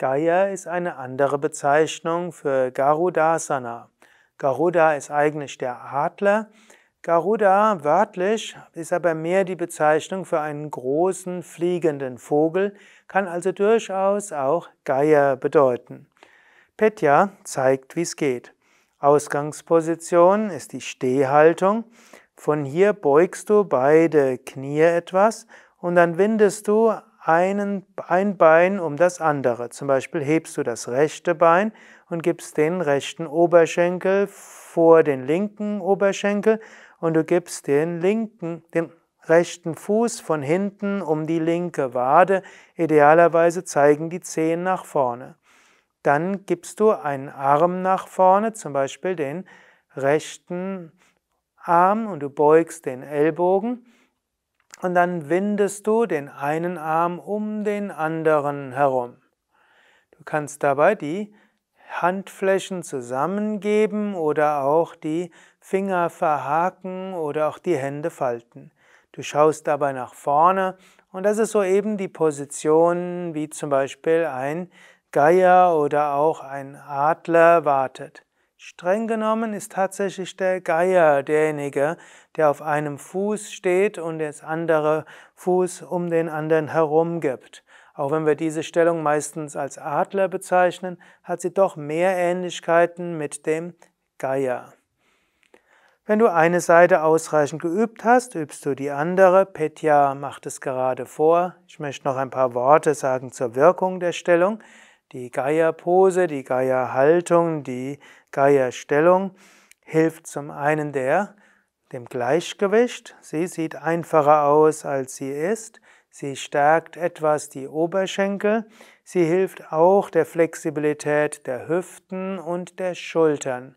Gaya ist eine andere Bezeichnung für Garudasana. Garuda ist eigentlich der Adler. Garuda wörtlich ist aber mehr die Bezeichnung für einen großen fliegenden Vogel, kann also durchaus auch Geier bedeuten. Petya zeigt, wie es geht. Ausgangsposition ist die Stehhaltung. Von hier beugst du beide Knie etwas und dann windest du einen, ein Bein um das andere. Zum Beispiel hebst du das rechte Bein und gibst den rechten Oberschenkel vor den linken Oberschenkel und du gibst den linken, den rechten Fuß von hinten um die linke Wade. Idealerweise zeigen die Zehen nach vorne. Dann gibst du einen Arm nach vorne, zum Beispiel den rechten Arm und du beugst den Ellbogen und dann windest du den einen Arm um den anderen herum. Du kannst dabei die Handflächen zusammengeben oder auch die Finger verhaken oder auch die Hände falten. Du schaust dabei nach vorne und das ist so eben die Position, wie zum Beispiel ein Geier oder auch ein Adler wartet. Streng genommen ist tatsächlich der Geier derjenige, der auf einem Fuß steht und das andere Fuß um den anderen herum gibt. Auch wenn wir diese Stellung meistens als Adler bezeichnen, hat sie doch mehr Ähnlichkeiten mit dem Geier. Wenn du eine Seite ausreichend geübt hast, übst du die andere. Petya macht es gerade vor. Ich möchte noch ein paar Worte sagen zur Wirkung der Stellung. Die Geierpose, die Geierhaltung, die Geierstellung hilft zum einen der, dem Gleichgewicht. Sie sieht einfacher aus, als sie ist. Sie stärkt etwas die Oberschenkel. Sie hilft auch der Flexibilität der Hüften und der Schultern.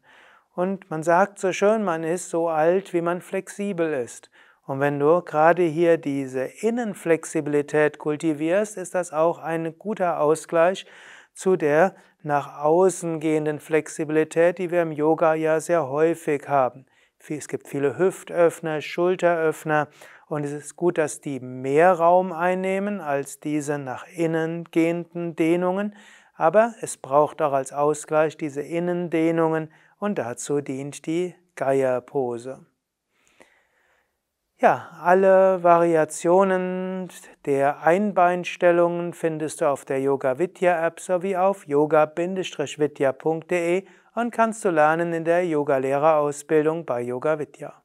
Und man sagt so schön, man ist so alt, wie man flexibel ist. Und wenn du gerade hier diese Innenflexibilität kultivierst, ist das auch ein guter Ausgleich zu der nach außen gehenden Flexibilität, die wir im Yoga ja sehr häufig haben. Es gibt viele Hüftöffner, Schulteröffner und es ist gut, dass die mehr Raum einnehmen als diese nach innen gehenden Dehnungen, aber es braucht auch als Ausgleich diese Innendehnungen und dazu dient die Geierpose. Ja, alle Variationen der Einbeinstellungen findest du auf der Yoga Vidya App sowie auf yoga-vidya.de und kannst du lernen in der Yogalehrerausbildung bei Yoga Vidya.